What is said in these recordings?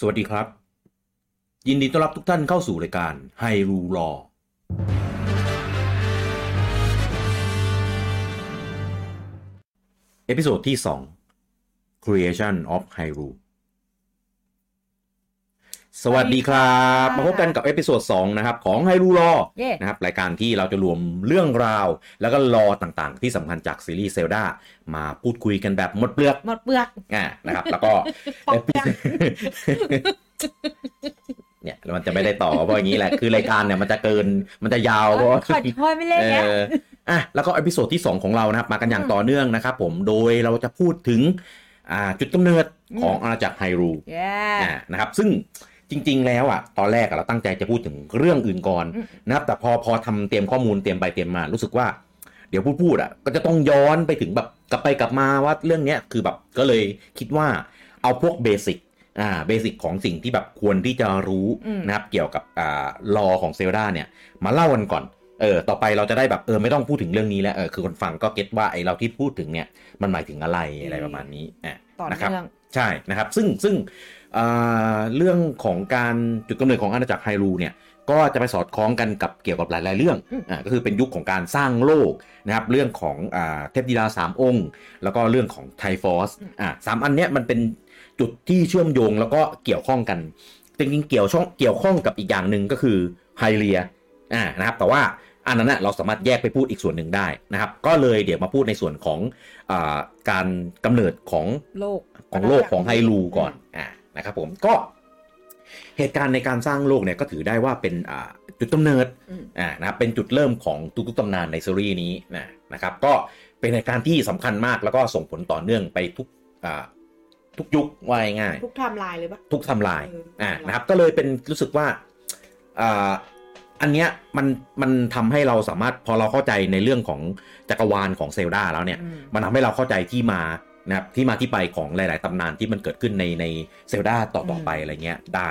สวัสดีครับ ยินดีต้อนรับทุกท่านเข้าสู่รายการ Hyrule Lore episode ที่ 2 Creation of Hyrule สวัสดีครับมาพบกันกับ episode 2นะครับของ Hyrule Lore เย่นะครับรายการที่เราจะรวมเรื่องราว แล้วก็ lore ต่างๆ ที่สำคัญจากซีรีส์ Zelda มาพูดคุยกันแบบหมดเปลือกหมดเปลือกอ่านะครับ แล้วก็ปอกเปลือกเนี่ยแล้วมันจะไม่ได้ต่อเพราะอย่างนี้แหละคือรายการเนี่ยมันจะเกินมันจะยาวเพราะว่าขอโทษไม่เล่นเอแล้วออะแล้วก็ episode ที่ 2 ของเรานะครับมากันอย่างต่อเนื่องนะครับผมโดยเราจะพูดถึงอ่าจุดกำเนิดของอาณาจักร Hyruleเย้อ่านะครับซึ่ง จริง ๆ แล้วอะตอนแรกอะเราตั้งใจจะพูดถึงเรื่องอื่นก่อนอืมนะครับแต่พอพอทำเตรียมข้อมูลเตรียมไปเตรียมมารู้สึกว่า เดี๋ยวพูดพูดอะก็จะต้องย้อนไปถึงแบบกลับไปกลับมาว่าเรื่องเนี้ยคือแบบก็เลยคิดว่าเอาพวกเบสิกอ่าเบสิกของสิ่งที่แบบควรที่จะรู้อืมนะครับเกี่ยวกับอ่าลอของเซลดาเนี่ยมาเล่ากันก่อนเออ ต่อไปเราจะได้แบบเออไม่ต้องพูดถึงเรื่องนี้แล้วเออคือคนฟังก็เก็ตว่าไอเราที่พูดถึงเนี่ยมันหมายถึงอะไรอะไรประมาณนี้อะต่อนะครับเนื่องใช่นะครับ ซึ่งซึ่งอ่า เรื่องของการจุดกำเนิดของอาณาจักรไฮรูเนี่ยก็จะไปสอดคล้องกันกับเกี่ยวกับหลาย ๆ เรื่องอืมอ่าก็คือเป็นยุคของการสร้างโลกนะครับเรื่องของอ่าเทพธิดาสามองค์ แล้วก็เรื่องของไทฟอสอ่าสามอันเนี้ยมันเป็นจุดที่เชื่อมโยงแล้วก็เกี่ยวข้องกันจริงๆเกี่ยวช่องเกี่ยวข้องกับอีกอย่างหนึ่งก็คือไฮเรียอ่านะครับแต่ว่าอันนั้นนะเราสามารถแยกไปพูดอีกส่วนหนึ่งได้นะครับ ก็เลยเดี๋ยวมาพูดในส่วนของอาการกำเนิดของโลกของโลกของไฮรูก่อนอ่า นะครับผมก็เหตุการณ์ในการสร้างโลกเนี่ยก็ถือได้ว่าเป็นอ่าจุดกำเนิดอืมอ่านะครับเป็นจุดเริ่มของทุกๆตำนานในซีรีส์นี้นะนะครับ ก็เป็นเหตุการณ์ที่สำคัญมากแล้วก็ส่งผลต่อเนื่องไปทุกอ่าทุกยุคว่าง่ายๆทุกไทม์ไลน์เลยปะทุกไทำลายเอออ่าทำลายนะครับ ก็เลยเป็นรู้สึกว่าอ่าอันเนี้ยมันมันทำให้เราสามารถพอเราเข้าใจในเรื่องของจักรวาลของ Zelda แล้วเนี่ยอืมมันทำให้เราเข้าใจที่มา นะครับที่มาที่ไปของหลาย ๆตำนานที่มันเกิดขึ้นในในเซลดาต่อๆไปอะไรเงี้ยได้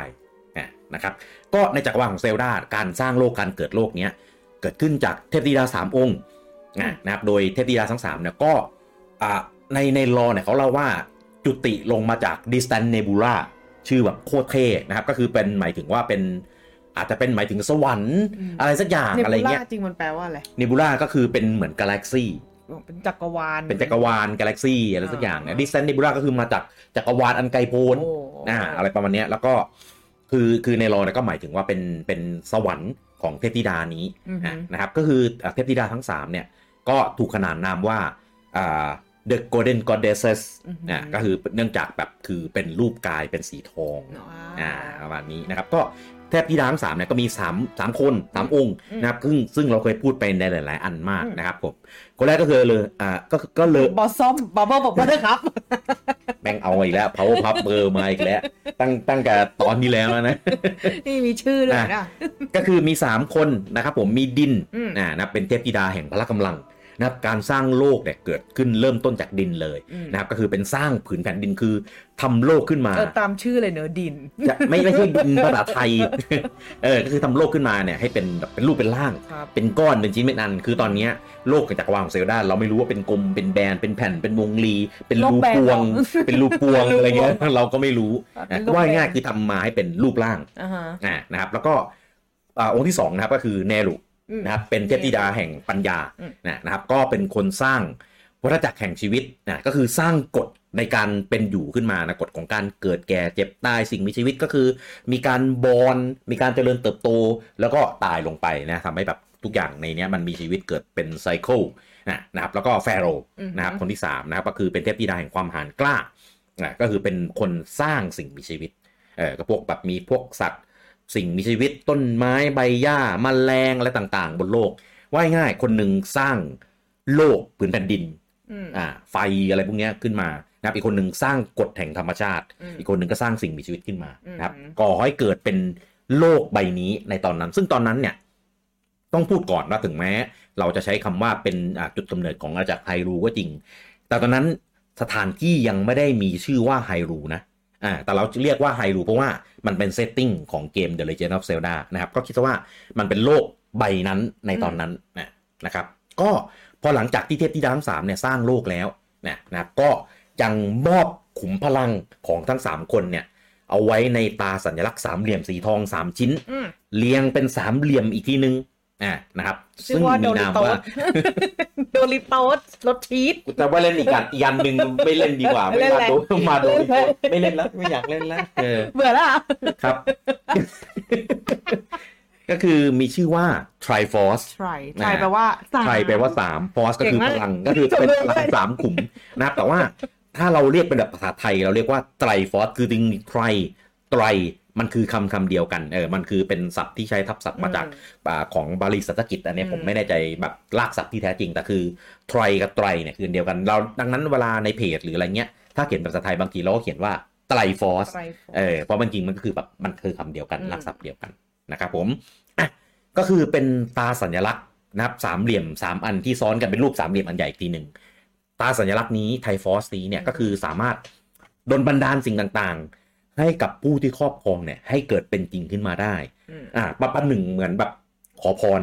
นะนะครับก็ในจักรวาลของเซลดาการสร้างโลกการเกิดโลกเนี้ยเกิดขึ้นจากเทพธิดาสามองค์นะนะครับโดยเทพธิดาทั้งสามเนี่ยก็อ่าในในรอเนี่ยเขาเล่าว่าจุติลงมาจาก distant nebula ชื่อแบบโคตรเท่นะครับก็คือเป็นหมายถึงว่าเป็นอาจจะเป็นหมายถึงสวรรค์อะไรสักอย่างเนอะไรบูล่าเงี้ยจริงมันแปลว่าอะไรเนบูล่าก็คือเป็นเหมือนกาแล็กซี่ เป็นจักรวาล เป็นจักรวาลกาแล็กซี่อะไรสักอย่างเนี่ย distant nebula ก็คือมาจากจักรวาลอันไกลโพ้นโอ้อ่าอะไรประมาณเนี้ยแล้วก็คือคือใน lore เนี่ยก็หมายถึงว่าเป็นเป็นสวรรค์ของเทพธิดานี้อือหือะอนะครับก็คืออะเทพธิดาทั้ง3เนี่ยก็ถูกขนานนามว่าอ่า the golden goddesses อือหืออะก็คือเนื่องจากแบบคือเป็นรูปกายเป็นสีทองอ่าประมาณนี้นะครับ ก็เทพธิดาทั้งสามเนี่ยก็มี3 3คนสามองค์อืมนะครับซึ่งซึ่งเราเคยพูดไปในหลาย ๆ อันมากอืมนะครับผมคนแรกก็คือเลยอ่าก็ก็เลยบอสซอมบับเบิ้ลบอกว่าด้วยครับแม่งเอาอีกแล้ว power pub เบอร์มาอีกแล้ว ตั้งตั้งแต่ตอนที่แล้วแล้วนะนี่มีชื่อด้วยอะนะก็คือมี 3 คนนะครับผมมีดินอืมนะนะเป็นเทพธิดาแห่งพละกำลัง นะครับการสร้างโลกเนี่ยเกิดขึ้นเริ่มต้นจากดินเลยอืมนะครับก็คือเป็นสร้างผืนแผ่นดินคือทำโลกขึ้นมาเออตามชื่อเลยเนอะดินจะไม่ไม่ใช่ดินภาษาไทยเออก็คือทำโลกขึ้นมาเนี่ยให้เป็นแบบเป็นรูปเป็นร่างครับเป็นก้อนเป็นชิ้นเป็นอัน คือตอนเนี้ยโลกกับจักรวาลของเซลดาเราไม่รู้ว่าเป็นกลมเป็นแบนเป็นแผ่นเป็นวงรีเป็นรูโลกแบนปวงเหรอเป็นรูปวง เป็นรูปอะไรเงี้ยพวงเราก็ไม่รู้เป็นนะรูปว่าแบนง่ายๆคือทำมาให้เป็นรูปร่างอ่าฮะอ่านะครับ แล้วก็อ่าองค์ที่สองนะครับก็คือเนรุอืม นะครับเป็นเทพธิดาแห่งปัญญาอืมนะนะครับ ก็เป็นคนสร้างวัฏจักรแห่งชีวิตนะก็คือสร้างกฎในการเป็นอยู่ขึ้นมานะกฎของการเกิดแก่เจ็บตายสิ่งมีชีวิตก็คือ มีการบอนมีการเจริญเติบโต แล้วก็ตายลงไปนะทำให้แบบทุกอย่างในเนี้ยมันมีชีวิตเกิดเป็นไซเคิลนะนะครับแล้วก็แฟโรห์อือฮึนะครับคนที่สามนะครับก็คือเป็นเทพธิดาแห่งความหาญกล้านะก็คือเป็นคนสร้างสิ่งมีชีวิตเออก็พวกแบบมีพวกสัตว์ สิ่งมีชีวิตต้นไม้ใบหญ้าแมลงอะไรต่างๆ บนโลก ว่าง่ายๆคนหนึ่งสร้างโลกผืนแผ่นดินอืมอ่าไฟอะไรพวกเนี้ยขึ้นมานะครับอีกคนหนึ่งสร้างกฎแห่งธรรมชาติอืมอีกคนหนึ่งก็สร้างสิ่งมีชีวิตขึ้นมาอืมนะครับก่อให้เกิดเป็นโลกใบนี้ในตอนนั้น ซึ่งตอนนั้นเนี่ยต้องพูดก่อนว่าถึงแม้ เราจะใช้คำว่าเป็นอ่าจุดกำเนิดของอาณาจักรไฮรูก็จริง แต่ตอนนั้นสถานที่ยังไม่ได้มีชื่อว่าไฮรูนะ อ่าแต่เราเรียกว่าไฮรูเพราะว่ามันเป็นเซตติ้งของเกม The Legend of Zelda นะครับก็คิดซะว่ามันเป็นโลกใบนั้นในตอนนั้นนะนะครับก็พอหลังจากที่เทพธิดาทั้งสามเนี่ยสร้างโลกแล้วนะนะครับก็ยังมอบขุมพลังของทั้ง 3 คนเนี่ยเอาไว้ในตาสัญลักษณ์สามเหลี่ยมสีทองสามชิ้นอืมเรียงเป็นสามเหลี่ยมอีกทีนึง อ่านะครับชื่อว่าโดมีรินามโตว่าสโดริโตสรสชีสกูจะว่าเล่นอีกอันอีกอันหนึ่งไม่เล่นดีกว่าไม่เล่นมาแล้วดูมาดูไม่เล่นแล้วไม่อยากเล่นแล้วเออเบื่อแล้วเหรอครับ ก็คือมีชื่อว่า Triforce try นะ try แปลว่าสามไทยแปลว่าสาม force ก็คือเก่งพมากลังก็คือเป็นจำได้พลังสามขุมนะครับแต่ว่าถ้าเราเรียกเป็นแบบภาษาไทยเราเรียกว่าไตรฟอสคือจริงไตรไตร มันคือคำคำเดียวกันเออมันคือเป็นศัพท์ที่ใช้ทับศัพท์มาจากอ่าของบาลีสันสกิตอันเนี้ยอืมผมไม่แน่ใจแบบลากศัพท์ที่แท้จริงแต่คือไตรกับไตรเนี่ยคืออันเดียวกันเราดังนั้นเวลาในเพจหรืออะไรเงี้ยถ้าเขียนเป็นภาษาไทยบางทีเราก็เขียนว่า Triforce Tri เออเพราะมันจริงมันก็คือแบบมันคือคำเดียวกันอืมรากศัพท์เดียวกันนะครับผมอะก็คือเป็นตราสัญลักษณ์นะครับสามเหลี่ยมสามอันที่ซ้อนกันเป็นรูปสามเหลี่ยมอันใหญ่อีกทีหนึ่งตราสัญลักษณ์นี้ Triforce นี้เนี่ยก็คือสามารถดลบันดาลสิ่งต่างๆ ให้กับผู้ที่ครอบครองเนี่ยให้เกิดเป็นจริงขึ้นมาได้อืมอ่าประมาณหนึ่งเหมือนแบบขอพร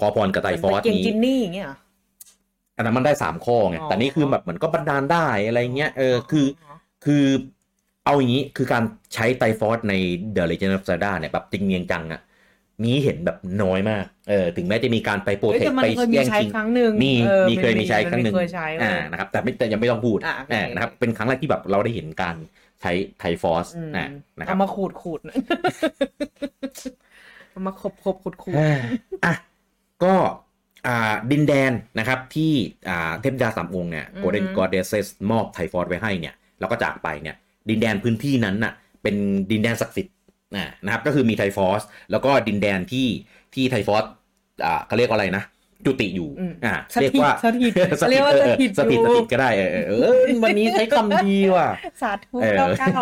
ขอพรกับ Triforce เก่งนี้ genie อย่างเงี้ยเหรออันนั้นมันได้สามข้อไงอ๋อแต่นี่คือแบบเหมือนก็บันดาลได้อะไรเงี้ยเออคือคือเอาอย่างนี้คือการใช้ไตรฟอสใน The Legend of Zelda เนี่ยแบบจริงเงียงจังอะมีเห็นแบบน้อยมาก เออ ถึงแม้จะมีการไปโปรเฮ้ยเทคแต่มันไปเคยมีแย่งใช้ชิงครั้งหนึ่งมีออมีเคยมีใช้ครั้งหนึ่งมัเคยใช้เว้ยอ่า นะครับ แต่ไม่แต่ยังไม่ต้องพูดอะโอเคอ่านะครับ เป็นครั้งแรกที่แบบเราได้เห็นการ ใช้ไทฟอสอืมอ่านะครัเอาบมาขูดขูดเอามาขบขบขูดขูดอ่าอะก็อ่าดินแดนนะครับที่อ่าเทพดาสามองค์เนี่ย Golden Goddesses มอบไทฟอสไว้ให้เนี่ยแล้วก็จากไปเนี่ยดินแดนพื้นที่นั้นน่ะเป็นดินแดนศักดิ์สิทธิ์อ่านะครับก็คือมีไทฟอสแล้วก็ดินแดนที่ที่ไทฟอสอ่าเขาเรียกว่าอะไรนะ จุติอยู่อืมอ่าสถิตเรียกว่าสถิตสเรีถิยตกว่าเออสถิตสถิตอยู่สถิตก็ได้เออเออเออวันนี้ใช้คำดีว่ะสาธุเออเก้าเก้า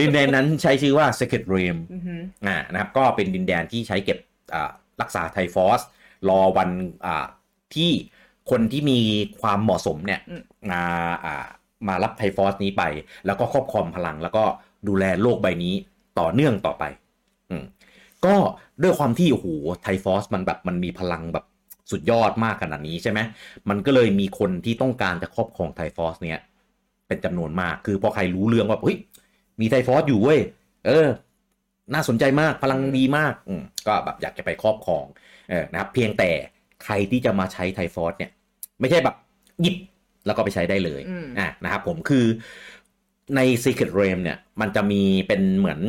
ดินแดนนั้นใช้ชื่อว่า Secret Realm อือหืออ่านะครับก็เป็นดินแดนที่ใช้เก็บอ่ารักษาไทฟอสรอวันอ่าที่คนที่มีความเหมาะสมเนี่ยอืมมาอ่ามารับไทฟอสนี้ไป แล้วก็ครอบครองพลัง แล้วก็ดูแลโลกใบนี้ต่อเนื่องต่อไป อืมก็ด้วยความที่โอ้โหไทฟอสมันแบบมันมีพลังแบบ สุดยอดมากขนาดนี้ใช่ไหมมันก็เลยมีคนที่ต้องการจะครอบครองไทฟอสเนี่ย เป็นจำนวนมากคือพอใครรู้เรื่องว่าเฮ้ยมีไทฟอสอยู่เว้ยเออ น่าสนใจมากพลังดีมากอืมก็แบบอยากจะไปครอบครองเออนะครับ เพียงแต่ใครที่จะมาใช้ไทฟอสเนี่ย ไม่ใช่แบบหยิบแล้วก็ไปใช้ได้เลยอืมอะนะครับผมคือใน Secret Realm เนี่ย มันจะมีเป็นเหมือน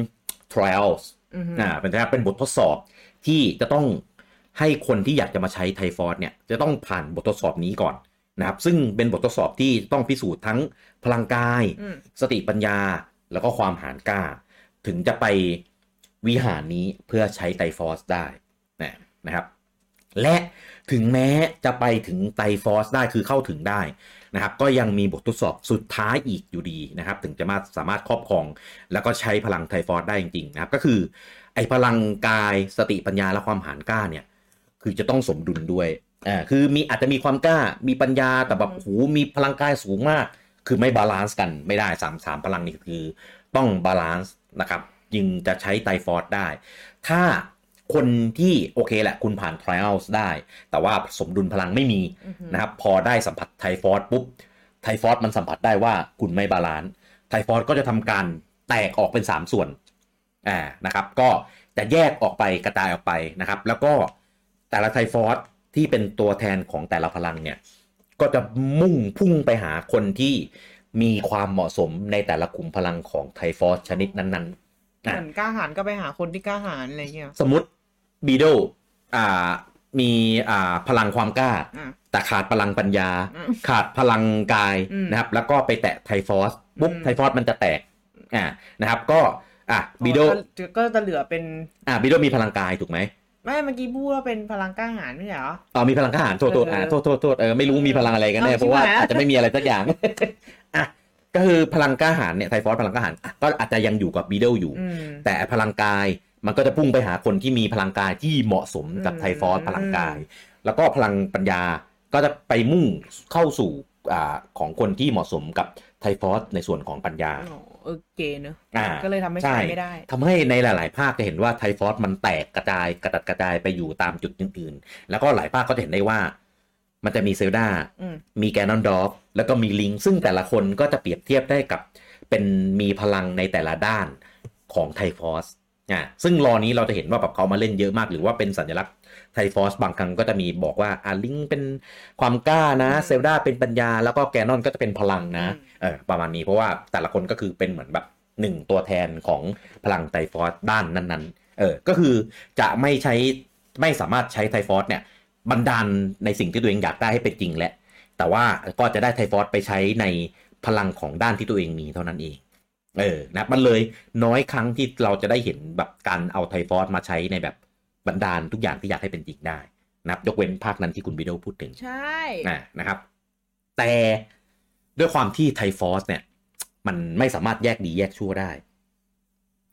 trials อือหืออ่าเป็นเป็นบททดสอบที่จะต้อง ให้คนที่อยากจะมาใช้ไทฟอสเนี่ยจะต้องผ่านบททดสอบนี้ก่อนนะครับ ซึ่งเป็นบททดสอบที่ต้องพิสูจน์ทั้งพลังกายอืมสติปัญญา แล้วก็ความหารกล้า ถึงจะไปวิหารนี้เพื่อใช้ไตรฟอสได้นะนะครับ และถึงแม้จะไปถึงไตรฟอสได้คือเข้าถึงได้นะครับ ก็ยังมีบททดสอบสุดท้ายอีกอยู่ดีนะครับ ถึงจะมาสามารถครอบครอง แล้วก็ใช้พลังไทฟอสได้จริงๆนะครับ ก็คือ ไอ้พลังกายสติปัญญาและความหารกล้าเนี่ย คือจะต้องสมดุลด้วยอ่าคือมีอาจจะมีความกล้ามีปัญญาแต่แบบโหมีพลังกายสูงมาก คือไม่ balance กันไม่ได้สามสามพลังนี่คือต้อง balance นะครับจึงจะใช้ Triforce ได้ ถ้าคนที่โอเคแหละคุณผ่าน trials ได้ แต่ว่าสมดุลพลังไม่มีอือหือนะครับพอได้สัมผัส Triforce ปุ๊บ Triforce มันสัมผัสได้ว่าคุณไม่ balance Triforce ก็จะทำการแตกออกเป็น 3 ส่วนอ่านะครับก็จะแยกออกไปกระจายออกไปนะครับ แล้วก็ แต่ละไทฟอสที่เป็นตัวแทนของแต่ละพลังเนี่ยก็จะมุ่งพุ่งไปหาคนที่มีความเหมาะสมในแต่ละกลุ่มพลังของไทฟอสชนิดนั้นๆเหมือนกล้าหาญก็ไปหาคนที่กล้าหาญอะไรเงี้ยสมมติบีโดอ่ามีอ่าพลังความกล้าอะแต่ขาดพลังปัญญาอืมขาดพลังกายอืมนะครับ แล้วก็ไปแตะไทฟอสปุ๊บอืมไทฟอสมันจะแตกอ่านะครับ ก็อะบีโดก็ก็จะเหลือเป็นอะบีโดมีพลังกายถูกไหม ไม่เมื่อกี้พูดว่าเป็นพลังกล้าหาญไม่ใช่เหรออ๋อมีพลังทหารโทษโทษเอออ่าโทษโทษโทษเออไม่รู้มีพลังอะไรกันแน่เอาเพราะว่าชิบหายอาจจะไม่มีอะไรสักอย่างอะก็คือพลังกล้าหาญเนี่ยไทฟอสพลังกล้าหาญอะก็อาจจะยังอยู่กับบีโดอยู่อืมแต่พลังกายมันก็จะพุ่งไปหาคนที่มีพลังกายที่เหมาะสมกับอืมไทฟอสพลังกาย แล้วก็พลังปัญญาก็จะไปมุ่งเข้าสู่อ่าของคนที่เหมาะสมกับไทฟอสในส่วนของปัญญาอ๋อ เออเก๋เนอะอ่าก็เลยทำให้ใช่ใช้ไม่ได้ทำให้ในหลาย ๆ ภาคจะเห็นว่าไทฟอสมันแตกกระจายกระจัดกระจายไปอยู่ตามจุดอื่น ๆ แล้วก็หลายภาคก็จะเห็นได้ว่า มันจะมีเซลดาอืมมีแกนนอนดอฟแล้วก็มีลิง ซึ่งแต่ละคนก็จะเปรียบเทียบได้กับ เป็นมีพลังในแต่ละด้านของไทฟอสอ่าซึ่งรอนี้เราจะเห็นว่าแบบเขามาเล่นเยอะมาก หรือว่าเป็นสัญลักษณ์ ไทฟอสบางครั้งก็จะมีบอกว่าอ่าลิงเป็นความกล้านะ เซลดาเป็นปัญญา แล้วก็แกนนอนก็จะเป็นพลังนะเออประมาณนี้เพราะว่าแต่ละคนก็คือเป็นเหมือนแบบหนึ่งตัวแทนของพลังไทฟอสด้านนั้นๆเออก็คือจะไม่ใช้ไม่สามารถใช้ไทฟอสเนี่ยบันดาลในสิ่งที่ตัวเองอยากได้ให้เป็นจริงแหละ แต่ว่าก็จะได้ไทฟอสไปใช้ในพลังของด้านที่ตัวเองมีเท่านั้นเอง เออนะมันเลยน้อยครั้งที่เราจะได้เห็นแบบการเอาไทฟอสมาใช้ในแบบ บันดาลทุกอย่างที่อยากให้เป็นจริงได้นะครับยกเว้นภาคนั้นที่คุณวิดีโอพูดถึง ใช่นะนะครับ แต่ด้วยความที่ Triforce เนี่ย มันไม่สามารถแยกดีแยกชั่วได้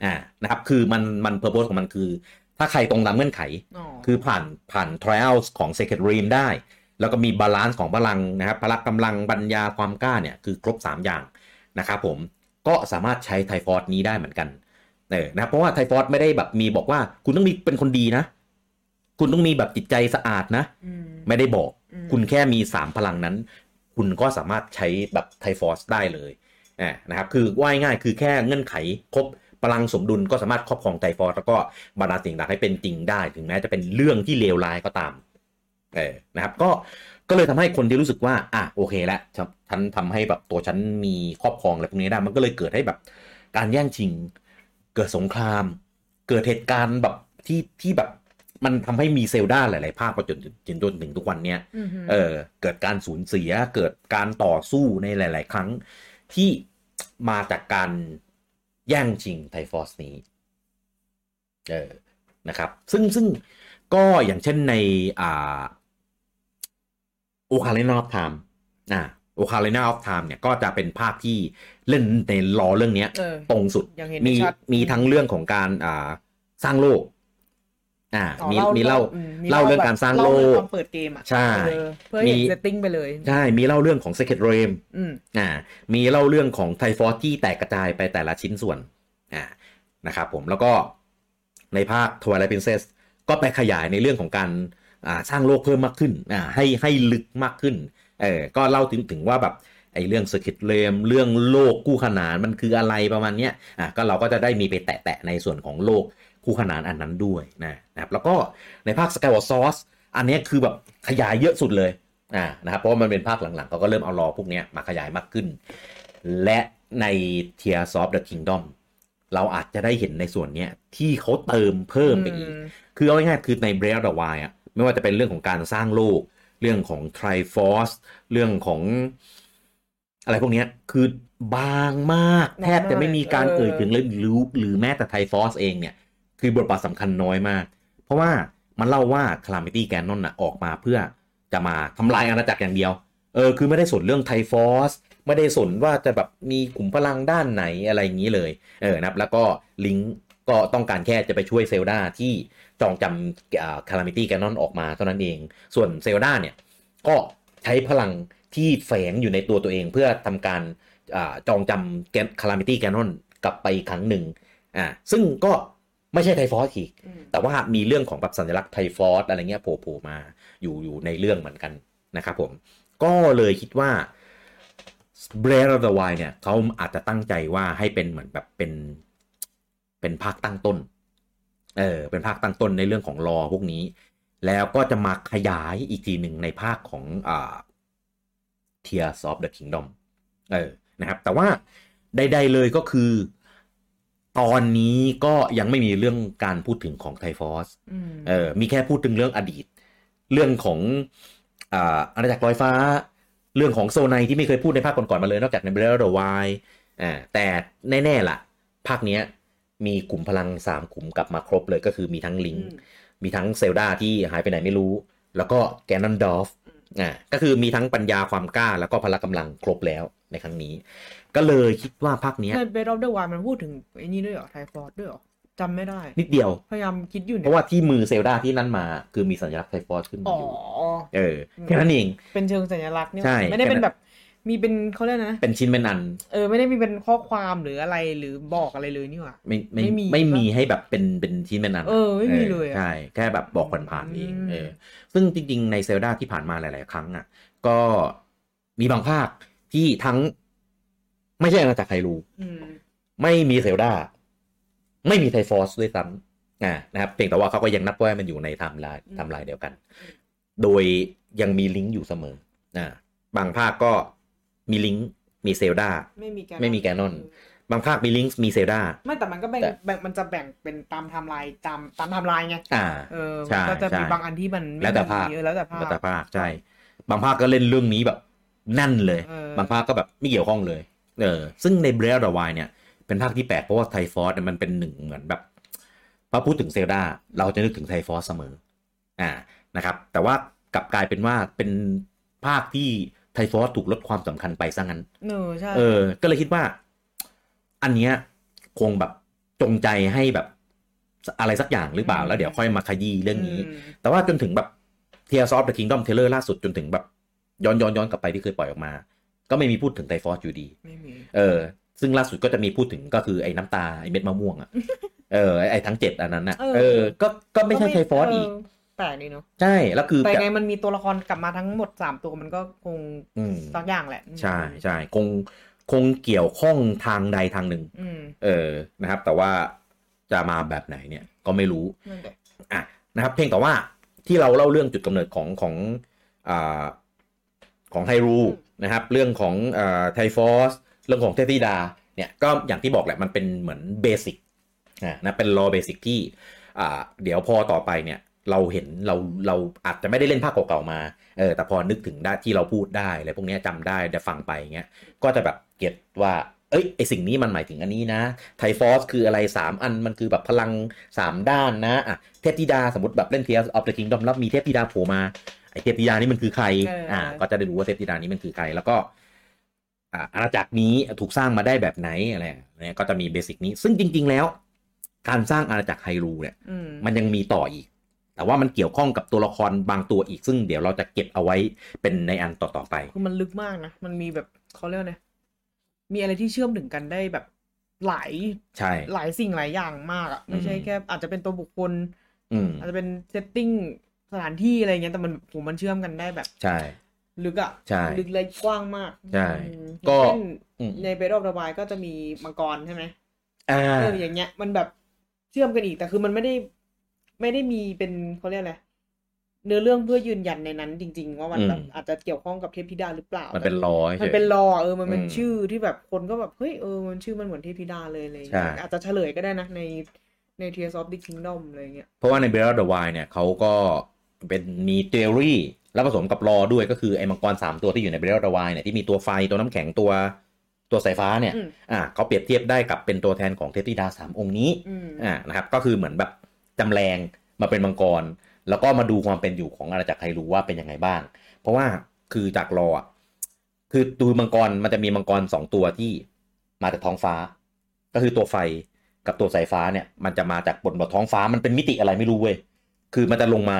อ่านะครับ คือมันมัน purpose ของมันคือ ถ้าใครตรงตามเงื่อนไขอ๋อคือผ่านผ่าน trials ของ Secret Realm ได้ แล้วก็มี balance ของพลังนะครับ พละกำลังปัญญาความกล้าเนี่ยคือครบ 3 อย่างนะครับผมก็สามารถใช้ Triforce นี้ได้เหมือนกัน เออนะครับเพราะว่าไทฟอร์นี้ไม่ได้แบบมีบอกว่า คุณต้องมีเป็นคนดีนะ คุณต้องมีแบบจิตใจสะอาดนะอืมไม่ได้บอกอืมคุณแค่มี3พลังนั้น คุณก็สามารถใช้แบบไทฟอร์สได้เลยอ่านะครับคือว่ายง่ายคือแค่เงื่อนไขครบพลังสมดุลก็สามารถครอบครองไทฟอร์สแล้วก็บรรดาลสิ่งต่างให้เป็นจริงได้ ถึงแม้จะเป็นเรื่องที่เลวร้ายก็ตามเออนะครับก็ก็เลยทำให้คนที่รู้สึกว่าอะโอเคแล้วฉันฉันทำให้แบบตัวฉันมีครอบครองอะไรพวกนี้ได้ มันก็เลยเกิดให้แบบการแย่งชิง เกิดสงคราม เกิดเหตุการณ์แบบที่ที่แบบมันทำให้มีเซลดาหลาย ๆ ภาคมาจนจนจนจนถึงทุกวันเนี้ยอืมเออ เกิดการสูญเสีย เกิดการต่อสู้ในหลาย ๆ ครั้ง ที่มาจากการแย่งชิงไทฟอสนี้ เออ นะครับ ซึ่งซึ่งก็อย่างเช่นใน อ่า Ocarina of Time อ่า Ocarina of Time เนี่ยก็จะเป็นภาคที่เล่นใน lore เรื่องเนี้ยเออตรงสุดยังเห็นมีชัดมีทั้งเรื่องของการอ่าสร้างโลกอ่าอ๋อมีมีเล่าอืมมีเล่าเรื่องการสร้างโลกเรื่องตอนเปิดเกมอะใช่เออเพื่อให้เห็นมี setting ไปเลยใช่มีเล่าเรื่องของ Secret Realm อืมอ่ามีเล่าเรื่องของ Triforce ที่แตกกระจายไปแต่ละชิ้นส่วนอ่านะครับผมแล้วก็ในภาค Twilight Princess ก็ไปขยายในเรื่องของการอ่าสร้างโลกเพิ่มมากขึ้นอ่าให้ให้ลึกมากขึ้น เออก็เล่าถึงถึงว่าแบบไอ้เรื่อง Secret Realm เรื่องโลกคู่ขนานมันคืออะไรประมาณเนี้ยอ่าก็เราก็จะได้มีไปแตะๆในส่วนของโลกคู่ขนานอันนั้นด้วยนะนะครับแล้วก็ในภาค Skyward Sword อันเนี้ยคือแบบขยายเยอะสุดเลยอ่านะครับเพราะว่ามันเป็นภาคหลังๆเขาก็เริ่มเอารอพวกเนี้ยมาขยายมากขึ้น และใน Tears of the Kingdom เราอาจจะได้เห็นในส่วนเนี้ยที่เขาเติมเพิ่มไปอีกมคือเอาง่ายๆคือใน Breath of the Wild อะไม่ว่าจะเป็นเรื่องของการสร้างโลก เรื่องของ Triforce เรื่องของ อะไรพวกเนี้ยคือบางมากแทบจะไม่มีการเอ่ยถึงเลยหรือหรือแม้แต่ Triforce เองเนี่ย คือบทบาทสำคัญน้อยมาก เพราะว่ามันเล่าว่า Calamity Ganon น่ะออกมาเพื่อจะมาทำลายอาณาจักรอย่างเดียว เออ คือไม่ได้สนเรื่อง Triforce ไม่ได้สนว่าจะแบบมีขุมพลังด้านไหนอะไรอย่างนี้เลย เออนะครับแล้วก็ลิงก์ก็ต้องการแค่จะไปช่วย Zelda ที่ จองจำ Calamity Ganon ออกมาเท่านั้นเอง ส่วน Zelda เนี่ยก็ใช้พลังที่แฝงอยู่ในตัวตัวเองเพื่อทำการอาจองจำ Calamity Ganon กลับไปอีกครั้งหนึ่งอ่าซึ่งก็ไม่ใช่ Triforce อีกอืมแต่ว่ามีเรื่องของแบบสัญลักษณ์ Triforce อะไรเงี้ยโผล่ๆมาอยู่อยู่ในเรื่องเหมือนกันนะครับผม ก็เลยคิดว่า Breath of the Wild เนี่ยเขาอาจจะตั้งใจว่าให้เป็นเหมือนแบบเป็นเป็นภาคตั้งต้น เออเป็นภาคตั้งต้นในเรื่องของรอพวกนี้ แล้วก็จะมาขยายอีกทีหนึ่งในภาคของอ่า Tears of the Kingdom เออนะครับ แต่ว่าใดๆเลยก็คือ ตอนนี้ก็ยังไม่มีเรื่องการพูดถึงของไทฟอสอืมเออมีแค่พูดถึงเรื่องอดีต เรื่องของอ่าอาณาจักรลอยฟ้า เรื่องของโซไนที่ไม่เคยพูดในภาคก่อนๆมาเลย นอกจากในเบลล์ดวายอ่าแต่แน่ๆล่ะ ภาคเนี้ย มีกลุ่มพลังสามกลุ่มกลับมาครบเลยก็คือมีทั้งลิงอืมมีทั้งเซลดาที่หายไปไหนไม่รู้ แล้วก็แกนนอนดอฟอ่าก็คือมีทั้งปัญญาความกล้าแล้วก็พละกำลังครบแล้วในครั้งนี้ ก็เลยคิดว่าภาคเนี้ยในBreath of the Wild มันพูดถึงไอ้นี่ด้วยเหรอ Triforce ด้วยเหรอจำไม่ได้ นิดเดียว พยายามคิดอยู่เนี่ยราะว่าที่มือ Zelda ที่นั่นมาคือมีสัญลักษณ์ไทฟอสขึ้นมาอ๋ออยู่เออแค่นั้นเองเป็นเชิงสัญลักษณ์เนี่ยใช่ไม่ได้เป็นแค่นั้นแบบ มีเป็นเขาเรียกนะเป็นชิ้นเป็นอัน เออไม่ได้มีเป็นข้อความหรืออะไรหรือบอกอะไรเลยนี่หว่าไม่ไม่ไม่มีไม่มีให้แบบเป็นเป็นชิ้นเป็นอัน เออไม่มีเลยอะใช่แค่แบบบอกผ่านๆเองอืมเออ ซึ่งจริงๆใน Zelda ที่ผ่านมาหลาย ๆ ครั้งอะ ก็มีบางภาคที่ทั้ง ไม่ใช่อาณาจักร Hyrule อืมไม่มี Zelda ไม่มี Triforce ด้วยซ้ำอ่านะครับเพียงแต่ว่าเขาก็ยังนับว่ามันอยู่ใน timeline timeline เดียวกัน โดยยังมีลิงก์อยู่เสมออ่าบางภาคก็ มีลิงก์มี Zeldaไม่มีแกนไม่มีแกนนอนบางภาคมีลิงก์มี Zeldaไม่แต่มันก็แบ่งแต่แบ่งมันจะแบ่งเป็นตามไทม์ไลน์ตามตามไทม์ไลน์ไงอ่าเออใช่มันก็จะมีใช่บางอันที่มันไม่แล้วแต่ภาคมีเออแล้วแต่ภาคแล้วแต่ภาคใช่ บางภาคก็เล่นเรื่องนี้แบบแน่นเลยเออบางภาคก็แบบไม่เกี่ยวข้องเลย เออ ซึ่งในเบรดวายเนี่ย เป็นภาคที่แปลกเพราะว่าไทฟอสมันเป็นหนึ่งเหมือนแบบพอพูดถึงเซลดาเราจะนึกถึงไทฟอสเสมอ อ่านะครับ แต่ว่ากลับกลายเป็นว่าเป็นภาคที่ ไทฟอสถูกลดความสำคัญไปซะงั้นเออใช่เออ ก็เลยคิดว่า อันเนี้ยคงแบบจงใจให้แบบอะไรสักอย่างหรือเปล่า แล้วเดี๋ยวค่อยมาขยี้เรื่องนี้มแต่ว่าจนถึงแบบ Tears of the Kingdom Trailer ล่าสุดจนถึงแบบย้อนย้อนย้อนกลับไปที่เคยปล่อยออกมา ก็ไม่มีพูดถึงไทฟอสอยู่ดีไม่มีเออ ซึ่งล่าสุดก็จะมีพูดถึงก็คือไอ้น้ำตาไอ้เม็ดมะม่วงอะเออไอ้ทั้งเจ็ดอันนั้นอะเออ ก็ก็ไม่ใช่ไทฟอสอีกเแป ลกดีเนาะใช่แล้วคือแต่ไงมันมีตัวละครกลับมาทั้งหมดสามตัวมันก็คงอืมสักอย่างแหละ ใช่ใช่คงคงเกี่ยวข้องทางใดทางหนึ่งอืมเออนะครับ แต่ว่าจะมาแบบไหนเนี่ยก็ไม่รู้นั่นแหละอะนะครับ เพียงแต่ว่าที่เราเล่าเรื่องจุดกำเนิดของของอ่าของ Hyrule นะครับ เรื่องของอ่า Triforce เรื่องของเทพธิดาเนี่ยก็อย่างที่บอกแหละมันเป็นเหมือน basic นะนะเป็น lore basic ที่อ่าเดี๋ยวพอต่อไปเนี่ย เราเห็นเราเราอาจจะไม่ได้เล่นภาคเก่าๆมาเออแต่พอนึกถึงได้ที่เราพูดได้อะไรพวกเนี้ยจำได้ได้ฟังไปเงี้ยก็จะแบบเก็ตว่าเอ้ยไอสิ่งนี้มันหมายถึงอันนี้นะไทฟอสคืออะไร 3 อันมันคือแบบพลัง 3 ด้านนะอะเทพธิดาสมมติแบบเล่น Tears of the Kingdom แล้วมีเทพธิดาโผล่มาไอเทพธิดานี่มันคือใครเอออ่อ่าก็จะได้รู้ว่าเทพธิดานี้มันคือใครแล้วก็อ่าอาณาจักรนี้ถูกสร้างมาได้แบบไหนอะไรเนี่ยก็จะมีเบสิกนี้ ซึ่งจริง ๆ แล้ว การสร้างอาณาจักรไฮรูเนี่ยอืมมันยังมีต่ออีก แต่ว่ามันเกี่ยวข้องกับตัวละครบางตัวอีกซึ่งเดี๋ยวเราจะเก็บเอาไว้เป็นในอันต่อๆไปคือมันลึกมากนะ มันมีแบบเขาเรียกว่าไงมีอะไรที่เชื่อมถึงกันได้แบบหลายใช่หลายสิ่งหลายอย่างมากอะไม่ใช่อืมแค่ อาจจะเป็นตัวบุคคลอืมอาจจะเป็นเซตติ้งสถานที่อะไรเงี้ยแต่มันโหมันเชื่อมกันได้แบบใช่ลึกอะใช่ลึกเลยกว้างมากใช่อืมก็อย่างเช่นอืมในเบรอระบายก็จะมีมังกรใช่ไหมอ่าเอออย่างเงี้ย มันแบบเชื่อมกันอีกแต่คือมันไม่ได้ ไม่ได้มีเป็นเขาเรียกอะไรเนื้อเรื่องเพื่อยืนยันในนั้นจริง ๆ ว่ามันแบบอืมอาจจะเกี่ยวข้องกับเทพธิดาหรือเปล่า มันเป็นร้อยมันเป็นรอเออมันเป็นอืมชื่อที่แบบคนก็แบบเฮ้ยเออมันชื่อมันเหมือนเทพธิดาเลยอะไรอย่างเงี้ยใช่อาจจะเฉลยก็ได้นะในใน Tears of the Kingdom อะไรเงี้ยเพราะว่าใน Breath of the Wild เนี่ยเขาก็เป็นมีเทอรี่แล้วผสมกับรอด้วยก็คือไอ้มังกร3ตัวที่อยู่ใน Breath of the Wild เนี่ยที่มีตัวไฟตัวน้ำแข็งตัวตัวสายฟ้าเนี่ยอืมอ่าเขาเปรียบเทียบได้กับเป็นตัวแทนของเทพธิดาสามองค์นี้อืมอ่านะครับก็คือเหมือนแบบ จำแรงมาเป็นมังกร แล้วก็มาดูความเป็นอยู่ของอาณาจักรไฮรูว่าเป็นยังไงบ้าง เพราะว่าคือจากรออะคือดูมังกรมันจะมีมังกรสองตัวที่มาจากท้องฟ้า ก็คือตัวไฟกับตัวสายฟ้าเนี่ย มันจะมาจากบนบนท้องฟ้ามันเป็นมิติอะไรไม่รู้เว้ยคือมันจะลงมา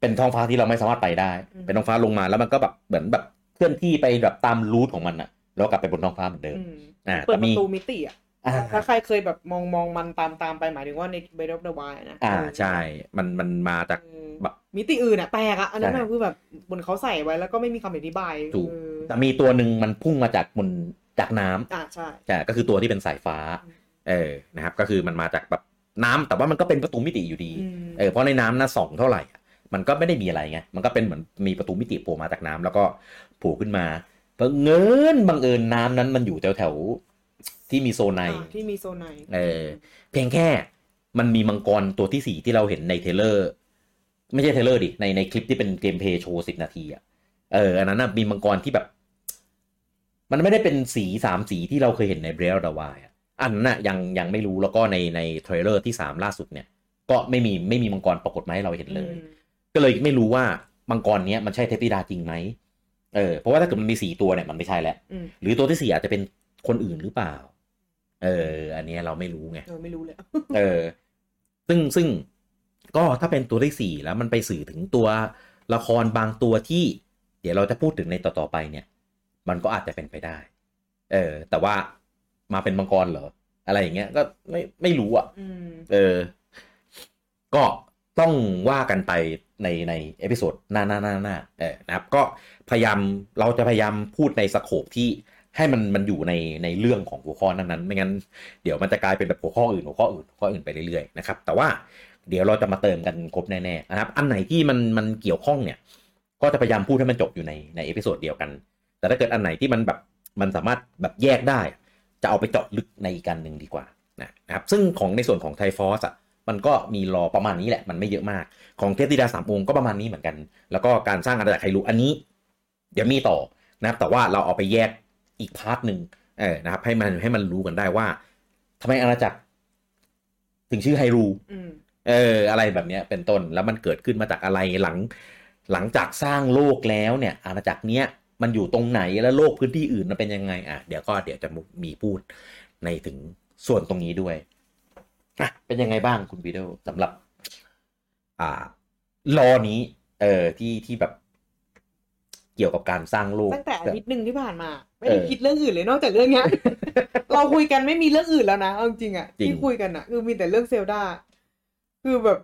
เป็นท้องฟ้าที่เราไม่สามารถไปได้ เป็นท้องฟ้าลงมาแล้วมันก็แบบเหมือนแบบเคลื่อนที่ไปแบบตามรูทของมันอะแล้วกลับไปบนท้องฟ้าเหมือนเดิมอืมอ่าเปิดแต่ปมีระตูมิติอะอ่า ถ้าใครเคยแบบมองมองมันตามตามไปหมายถึงว่าใน Breath of the Wild นะ อ่าเออใช่ มันมันมาจากเออแบบมิติอื่นอะแปลกอะอันนั้นใช่มันคือแบบบนเขาใส่ไว้แล้วก็ไม่มีคำอธิบายถูกเออแต่มีตัวหนึ่งมันพุ่งมาจากบนจากน้ำอ่าใช่ใช่ก็คือตัวที่เป็นสายฟ้าอืมเออนะครับ ก็คือมันมาจากแบบน้ำแต่ว่ามันก็เป็นประตูมิติอยู่ดีอืมเออเพราะในน้ำนะส่องเท่าไหร่อะมันก็ไม่ได้มีอะไรไง มันก็เป็นเหมือนมีประตูมิติโผล่มาจากน้ำแล้วก็โผล่ขึ้นมาบังเอิญบังเอิญน้ำนั้นมันอยู่แถวแถวๆ ที่มี Zonai อ่าที่มี Zonai เออเพียงแค่มันมีมังกรตัวที่สี่ที่เราเห็นใน trailer ไม่ใช่ trailer ดิในในคลิปที่เป็น gameplay โชว์สิบนาทีอะเอออันนั้นนะมีมังกรที่แบบ มันไม่ได้เป็นสีสามสีที่เราเคยเห็นใน Breath of the Wild อันนั้นน่ะยังยังไม่รู้แล้วก็ในใน trailer ที่สามล่าสุดเนี่ย ก็ไม่มีไม่มีมังกรปรากฏมาให้เราเห็นเลยอืมก็เลยไม่รู้ว่ามังกรเนี้ยมันใช่เทพธิดาจริงไหมเออเพราะว่าถ้าเกิดมันมีสี่ตัวเนี่ยมันไม่ใช่แล้วอืมหรือตัวที่สี่อาจจะเป็นคนอื่นหรือเปล่า เออ อันเนี้ยเราไม่รู้ไงเออไม่รู้เลยเออ ซึ่งซึ่งก็ถ้าเป็นตัวที่สี่แล้วมันไปสื่อถึงตัวละครบางตัวที่ เดี๋ยวเราจะพูดถึงในต่อๆไปเนี่ย มันก็อาจจะเป็นไปได้ เออ แต่ว่ามาเป็นมังกรเหรอ อะไรอย่างเงี้ยก็ไม่ไม่รู้อะอืมเออ ก็ต้องว่ากันไปในใน episode หน้าหน้าหน้าหน้าเออนะครับ ก็พยายามเราจะพยายามพูดใน scope ที่ ให้มันมันอยู่ในในเรื่องของหัวข้อนั้นๆ ไม่งั้นเดี๋ยวมันจะกลายเป็นแบบหัวข้ออื่นหัวข้ออื่นหัวข้ออื่นไปเรื่อยๆนะครับแต่ว่าเดี๋ยวเราจะมาเติมกันครบแน่ๆนะครับ อันไหนที่มันมันเกี่ยวข้องเนี่ย ก็จะพยายามพูดให้มันจบอยู่ในใน episode เดียวกัน แต่ถ้าเกิดอันไหนที่มันแบบมันสามารถแบบแยกได้ จะเอาไปเจาะลึกในอีกอันหนึ่งดีกว่านะครับซึ่งของในส่วนของ Triforce อะมันก็มี lore ประมาณนี้แหละมันไม่เยอะมาก ของเทพธิดาสามองค์ก็ประมาณนี้เหมือนกัน แล้วก็การสร้างอาณาจักร Hyrule อันนี้ เดี๋ยวมีต่อนะครับแต่ว่าเราเอาไปแยก อีก part หนึ่งเออนะครับ ให้มันให้มันรู้กันได้ว่าทำไมอาณาจักร ถึงชื่อ Hyrule อืมเออ อะไรแบบเนี้ยเป็นต้นแล้วมันเกิดขึ้นมาจากอะไรหลัง หลังจากสร้างโลกแล้วเนี่ย อาณาจักรเนี้ยมันอยู่ตรงไหนแล้วโลกพื้นที่อื่นมันเป็นยังไง อะเดี๋ยวก็เดี๋ยวจะมีพูดในถึงส่วนตรงนี้ด้วยอะเป็นยังไงบ้างคุณวิดีโอสำหรับ อ่า รอนี้ เออที่ที่แบบเกี่ยวกับการสร้างโลกตั้งแต่อาทิตย์หนึ่งที่ผ่านมา ไม่เอได้อคิดเรื่องอื่นเลยนอกจากเรื่องเนี้ย เราคุยกันไม่มีเรื่องอื่นแล้วนะเอาจริงๆอะจริงที่คุยกันอะคือมีแต่เรื่องเซลดาคือแบบ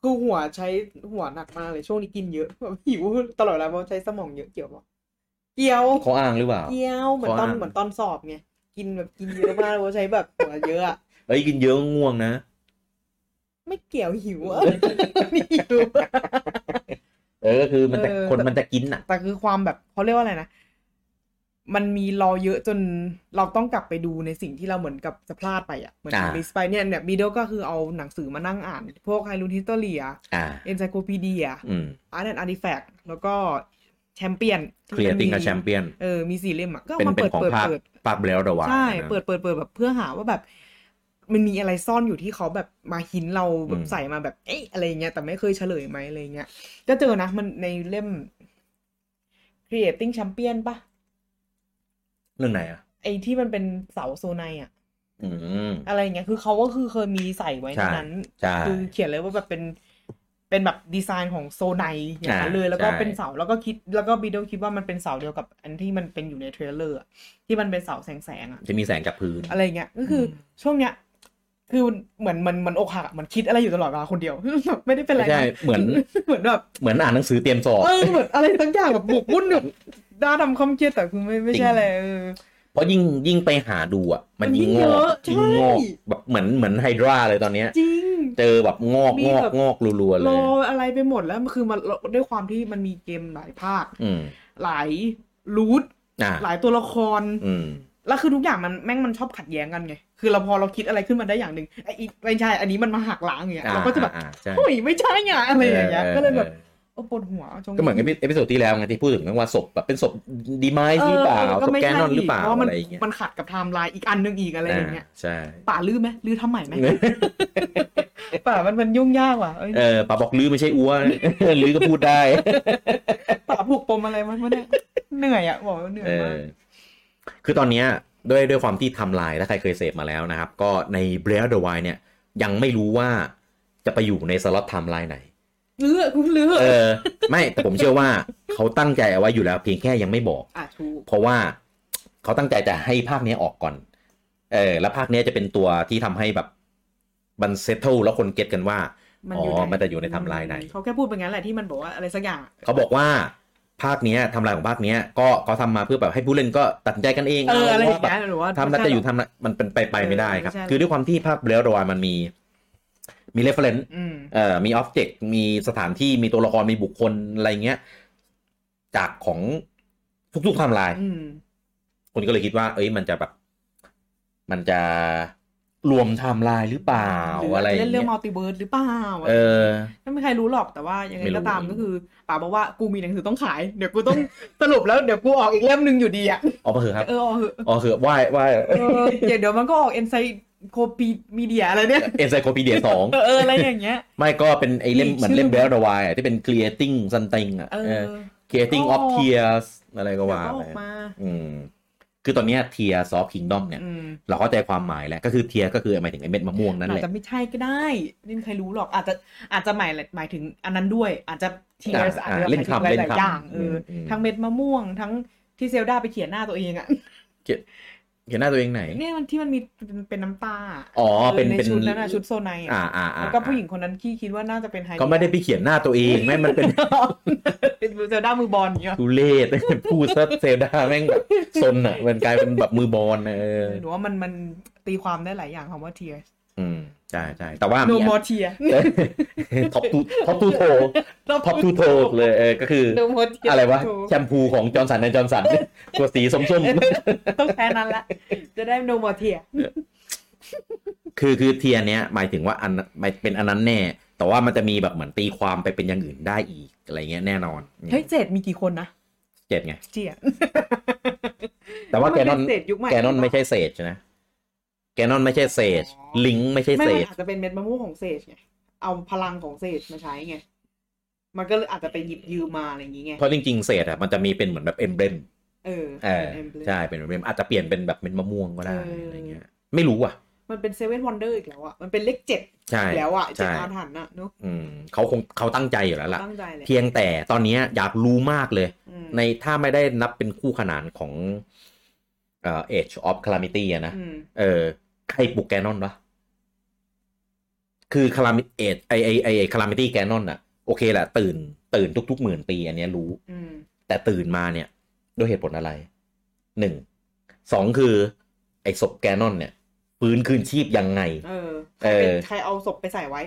คือหัวใช้หัวหนักมากเลยช่วงนี้กินเยอะแบบหิวตลอดเวลาเพราะใช้สมองเยอะเกี่ยวปะเกี่ยวเขาอ้างหรือเปล่าเกี่ยวเหมือนตอนข้ออ้างเหมือนตอนสอบไงกินแบบกินเยอะมากเพราะใช้แบบหัวเยอะอะเอ้ยกินเยอะง่วงนะ ไม่เกี่ยวหิวอะหิวเออคือมันจะเออคนมันจะกินอะแต่คือความแบบเขาเรียกว่าอะไรนะ มันมีรอเยอะจนเราต้องกลับไปดูในสิ่งที่เราเหมือนกับจะพลาดไปอะเหมือนอ่ามิสไปเนี่ยเนี่ยมีเดียก็คือเอาหนังสือมานั่งอ่าน พวก Hyrule Historia อ่า Encyclopedia อืม Art and Artifacts แล้วก็ Champion Creating a Champion เออมีสี่เล่มอะก็เป็นมาเป็นเปิดของเปิดภาคเปิดภาค Breath of the Wild ใช่เปิดเปิดเปิดแบบเพื่อหาว่าแบบ มันมีอะไรซ่อนอยู่ที่เขาแบบมาหินเราแบบใส่มาแบบเอ๊ะอะไรเงี้ยแต่ไม่เคยเฉลยไหมอะไรเงี้ยก็เจอนะมันในเล่ม Creating a Champion ปะ เรื่องไหนอะ ไอ้ที่มันเป็นเสา Zonai อะอืมอะไรเงี้ย คือเขาก็คือเคยมีใส่ไว้ใช่ในนั้นใช่คือเขียนเลยว่าแบบเป็นเป็นแบบดีไซน์ของ Zonai อย่างนั้นเลยแล้วก็ใช่เป็นเสาแล้วก็คิดแล้วก็บีเดลคิดว่ามันเป็นเสาเดียวกับอันที่มันเป็นอยู่ใน trailer อะที่มันเป็นเสาแสงแสงๆอะจะมีแสงจากพื้นอะไรเงี้ยก็คืออช่วงเนี้ยคือเหมือนมันมันอกหักอะมันคิดอะไรอยู่ตลอดเวลาคนเดียวแบบไม่ได้เป็นอะไรไม่ใช่นะเหมือนเหมือนแบบเหมือนอ่านหนังสือเตรียมสอบเออเหมือนอะไรทั้งอย่างแบบหมกมุ่นแบบ ด้าทำคอมเครียดแต่คือไม่ไม่ใช่อะไรเออเพราะยิ่งยิ่งไปหาดูอะ มันมันยิ่ยิ่งงงเยอกอะยิ่งงอกใช่แบบเหมือนเหมือนไฮดราเลยตอนเนี้ยจริงเจอแบบงอกมีงอกแบบงอกรัวๆเลรยออะไรไปหมดแล้วคือมันด้วยความที่มันมีเกมหลายภาคอืมหลายรูทอ่าหลายตัวละครอืมแล้วคือทุกอย่างมันแม่งมันชอบขัดแย้งกันไง คือเราพอเราคิดอะไรขึ้นมาได้อย่างหนึ่งไอ้อีไม่ใช่ อันนี้มันมาหักล้างอย่างเงี้ยอ่าเราก็จะแบบอ่าใช่เฮ้ยไม่ใช่ไงอะไรอย่างเงี้ยออก็เลยแบบออ โอ้ปวดหัวจงก็เหมือนกับเอพิโซดที่แล้วไงที่พูดถึงเรื่องว่าศพแบบเป็นศพดีไมซ์หรือเปล่าศพแกนนอนหรือเปล่าเพราะมันอะไรอย่างเงี้ยมันขัดกับไทม์ไลน์อีกอันหนึงอีกอะไรอย่างเงี้ยใช่ป่าลื้อไหมลื้อทำใหม่ไหมป่ามันมันยุ่งยากว่ะเอ้ยเออป้าบอกลือไม่ใช่อ้วนลือก็พูดได้ป่าผูกปมอะไรมันวะเนี่ยเหนื่อยอะบอกว่าเหนื่อยเอมาอกคือตอนเนี้ยด้วยด้วยความที่ทำลายถ้าใครเคยเสพมาแล้วนะครับ ก็ใน b r e a t h of the Wild เนี่ยยังไม่รู้ว่าจะไปอยู่ใน slot timeline ไหน ลื้อกูลื้อเออ ไม่แต่ผมเชื่อว่าเขาตั้งใจเอาไว้อยู่แล้วเพียงแค่ยังไม่บอกอะถูกเพราะว่าเขาตั้งใจจะให้ภาคเนี้ยออกก่อน เออ แล้วภาคเนี้ยจะเป็นตัวที่ทำให้แบบมัน settle แล้วคน get กันว่ามันอ๋อยู่อในมันจะอยู่ในไทม์ไลน์ไหนเขาแค่พูดเป็นงั้นแหละที่มันบอกว่าอะไรสักอย่างอะเขาบอกว่าภาคเนี้ยไทำลายของภาคเนี้ยก็เขาทำมาเพื่อแบบให้ผู้เล่นก็ตัดสินใจกันเองเอออะไรอย่างว่าแบบเงี้ยหรือว่าทำแล้วจะอยู่ทำแล้วมันเป็นไปไปไม่ได้ครับเออไม่ใช่คือด้วยความที่ภาค Breath of the Wild มันมี มี reference อืมเอ่อมี object มีสถานที่มีตัวละครมีบุคคลอะไรเงี้ย จากของทุกๆไทม์ไลน์อืมคนก็เลยคิดว่า เอ้ยมันจะแบบ มันจะรวมไทม์ไลน์หรือเปล่าหรืออะไรเล่นเรื่องเงี้มั multiverse หรือเปล่าเออไม่มีใครรู้หรอกแต่ว่ายังไงไม่รู้ก็ตามก็คือป๋าบอกว่ากูมีหนังสือต้องขาย เดี๋ยวกูต้องสรุปแล้วเดี๋ยวกูออกอีกเล่มหนึ่งอยู่ดีอะออกมาเถอะครับเออออกเถอะออกเถอะไหว้ไหว้เออเดี๋ยวเดี๋ยวมันก็ออกเอนไซ โคปีมีเดียอะไรเนี่ยเอ็นไซโคปีเดียสองเออเอออะไรอย่างเงี้ย ไม่ก็เป็นไอเล่มอีกเหมือนเล่มชื่เบอลดอยที่เป็น creating something อะเอเอออ creating ก็ of tears อะไรก็เดี๋ยวว่าก็อไปอกมาอืมคือตอนเนี้ย tears of kingdom เนี่ยอืมเราเข้าใจความหมายแล้ว ก็คือ tear ก็คือหมายถึงไอเม็ดมะม่วงนั่นอาแหจละจะไม่ใช่ก็ได้ไม่มีใครรู้หรอกอาจจะอาจจะหมายหมายถึงอันนั้นด้วย อาจจะทีอ่าอาจอ่าจะหเล่มายนถึงคำหเล่นลายคำๆอย่างเอออมทั้งเม็ดมะม่วงทั้งที่เซลดาไปเขียนหน้าตัวเองอะ เขียนหน้าตัวเองไหนเนี่ยมันที่มันมีเป็นเป็นน้ำตาอ๋อเป็นในเป็นชุดนั้นอะชุดโซไนอ่าอะอ่าอ่าแล้วก็ผู้หญิงคนนั้นที่คิดว่าน่าจะเป็นไฮก็ไม่ได้ไปเขียนหน้าตัวเองไม่มันเป็นเป็นเซลดามือบอลอย่างเงี้ยทุเรศพูดซะเซลดาแม่งแบบซนอะมันกลายเป็นแบบมือบอลนะเออหนูว่ามันมันตีความได้หลายอย่างคำว่า tears อืม ใช่ใช่แต่ว่า no มี more tear ท็อปทูท็อปทูโทท็อปทูโทเลยเออก็คือ no more tear อะไรวะแชมพูของจอร์นสันในจอร์นสันตัวสีส้มต้องแค่นั้นละจะได้ no more tear ๆคือคือเทียเนี้ยหมายถึงว่าอันไม่เป็นอันนั้นแน่ แต่ว่ามันจะมีแบบเหมือนตีความไปเป็นอย่างอื่นได้อีกอะไรเงี้ยแน่นอนเฮ้ยเจดมีกี่คนนะเจ็ดไงเจียแต่ว่าแกนอนมัเป็เศษยุคใหม่แกนอนไม่ใช่เศษนะ แกนอนไม่ใช่เศษลิงไม่ใช่ไม่เศมันษอาจจะเป็นเม็ดมะม่วงของเศษไงเอาพลังของเศษมาใช้ไงมันก็เลยอาจจะไปหยิบยืมมาอะไรอย่างงี้ไงเพราะจริงๆเศษอะมันจะมีเป็นเหมือนแบบเอมเบรมเออเออเป็น emblem ใช่เป็นเอมเบรมอาจจะเปลี่ยนเป็นแบบเป็นมะม่วงก็ได้เออออะไรเงี้ย ไม่รู้อะ มันเป็นเซเว่นวันเดอร์อีกแล้วอะ มันเป็นเลขเจ็ดใช่แล้วอะเจ็ดใช่อาถรรพ์อะเนอะอืมเขาคงเขาตั้งใจอยู่แล้วล่ะตั้งใจเลยเพียงแต่ตอนเนี้ยอยากรู้มากเลยอืมในถ้าไม่ได้นับเป็นคู่ขนานของเอ่อ Age of Calamity อะนะอืมเออ ใครปลุกแกนนอนวะคือ Calamity Age ไอไอไอ Calamity แกนนอะโอเคแหละตื่น ตื่นทุกๆหมื่นปี อันเนี้ยรู้อืมแต่ตื่นมาเนี่ย ด้วยเหตุผลอะไรหนึ่งสองคือ ไอศพแกนนอนเนี่ยฟื้นคืนชีพยังไง เออเออใครเอาศพไปใส่ไว้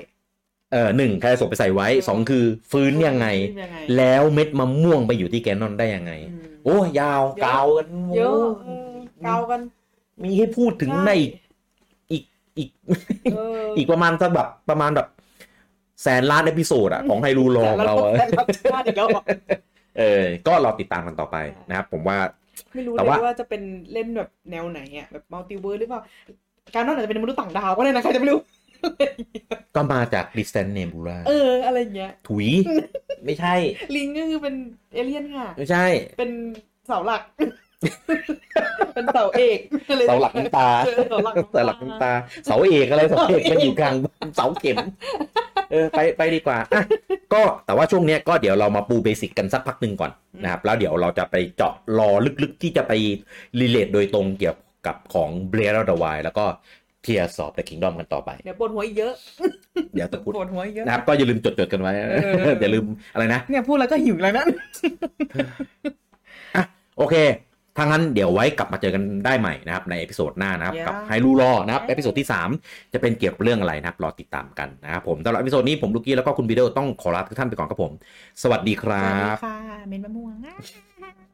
เออหนึ่งใครเอาศพไปใส่ไว้สองคือฟื้นยังไงยังไงแล้วเม็ดมะม่วงไปอยู่ที่แกนนอนได้ยังไงอืมโอ้ยาวเยอะกาวกันเยอะโเออเกากัน มีให้พูดถึงใช่ใน อีกอีกเอออีกประมาณสักแบบประมาณแบบแสนล้านเอพิโซดอะของไฮรูลองเราแต่อะละชาติอีกแล้วอะเออ ก็รอติดตามกันต่อไปนะครับผมว่า ไม่รู้แต่เลยว่าว่าจะเป็นเล่นแบบแนวไหนอะแบบมัลติเวิร์หรือเปล่า การนอนอาจจะเป็นมนุษย์ต่างดาวก็ได้นะใครจะไม่รู้ ก็มาจาก Distant Nebula เออ อะไรอย่างเงี้ย ถุย ไม่ใช่ ลิงก็คือเป็นเอเลี่ยนค่ะ ไม่ใช่ เป็นเสาหลัก เป็นเสาเอกอะไรเสาหลักน้ำตาเออเสาหลักเสาหลักน้ำตา เสาเอกอะไรเสาเอกมันอยู่กลางเสาเข็ม เออไปไปดีกว่าอะก็แต่ว่าช่วงเนี้ยก็เดี๋ยวเรามาปูเบสิกกันสักพักหนึ่งก่อนนะครับ แล้วเดี๋ยวเราจะไปเจาะรอลึกๆที่จะไปรีเลทโดยตรงเกี่ยวกับของ b r e a t h of the Wild แล้วก็ Tears of the Kingdom กันต่อไป เดเดี๋ยวปวดหัวอีกเยอะ เดี๋ยวจะพูดปวดหัวอีกเยอะนะครับก็อย่าลืมจดๆกันไว้เอออย่าลืมอะไรนะเนี่ยพูดแล้วก็หิวแล้วนะอะโอเค ทางนั้นเดี๋ยวไว้กลับมาเจอกันได้ใหม่นะครับใน episode หน้านะครับ Yeah กับ Hyrule Lore นะครับ episode ที่ 3 จะเป็นเกี่ยวกับเรื่องอะไรนะครับ รอติดตามกันนะครับผมสำหรับ episode นี้ผมลูกี้แล้วก็คุณบีเดลต้องขอลาทุกท่านไปก่อนครับผม สวัสดีครัวัสดีค่ะเมนมะม่วงอะ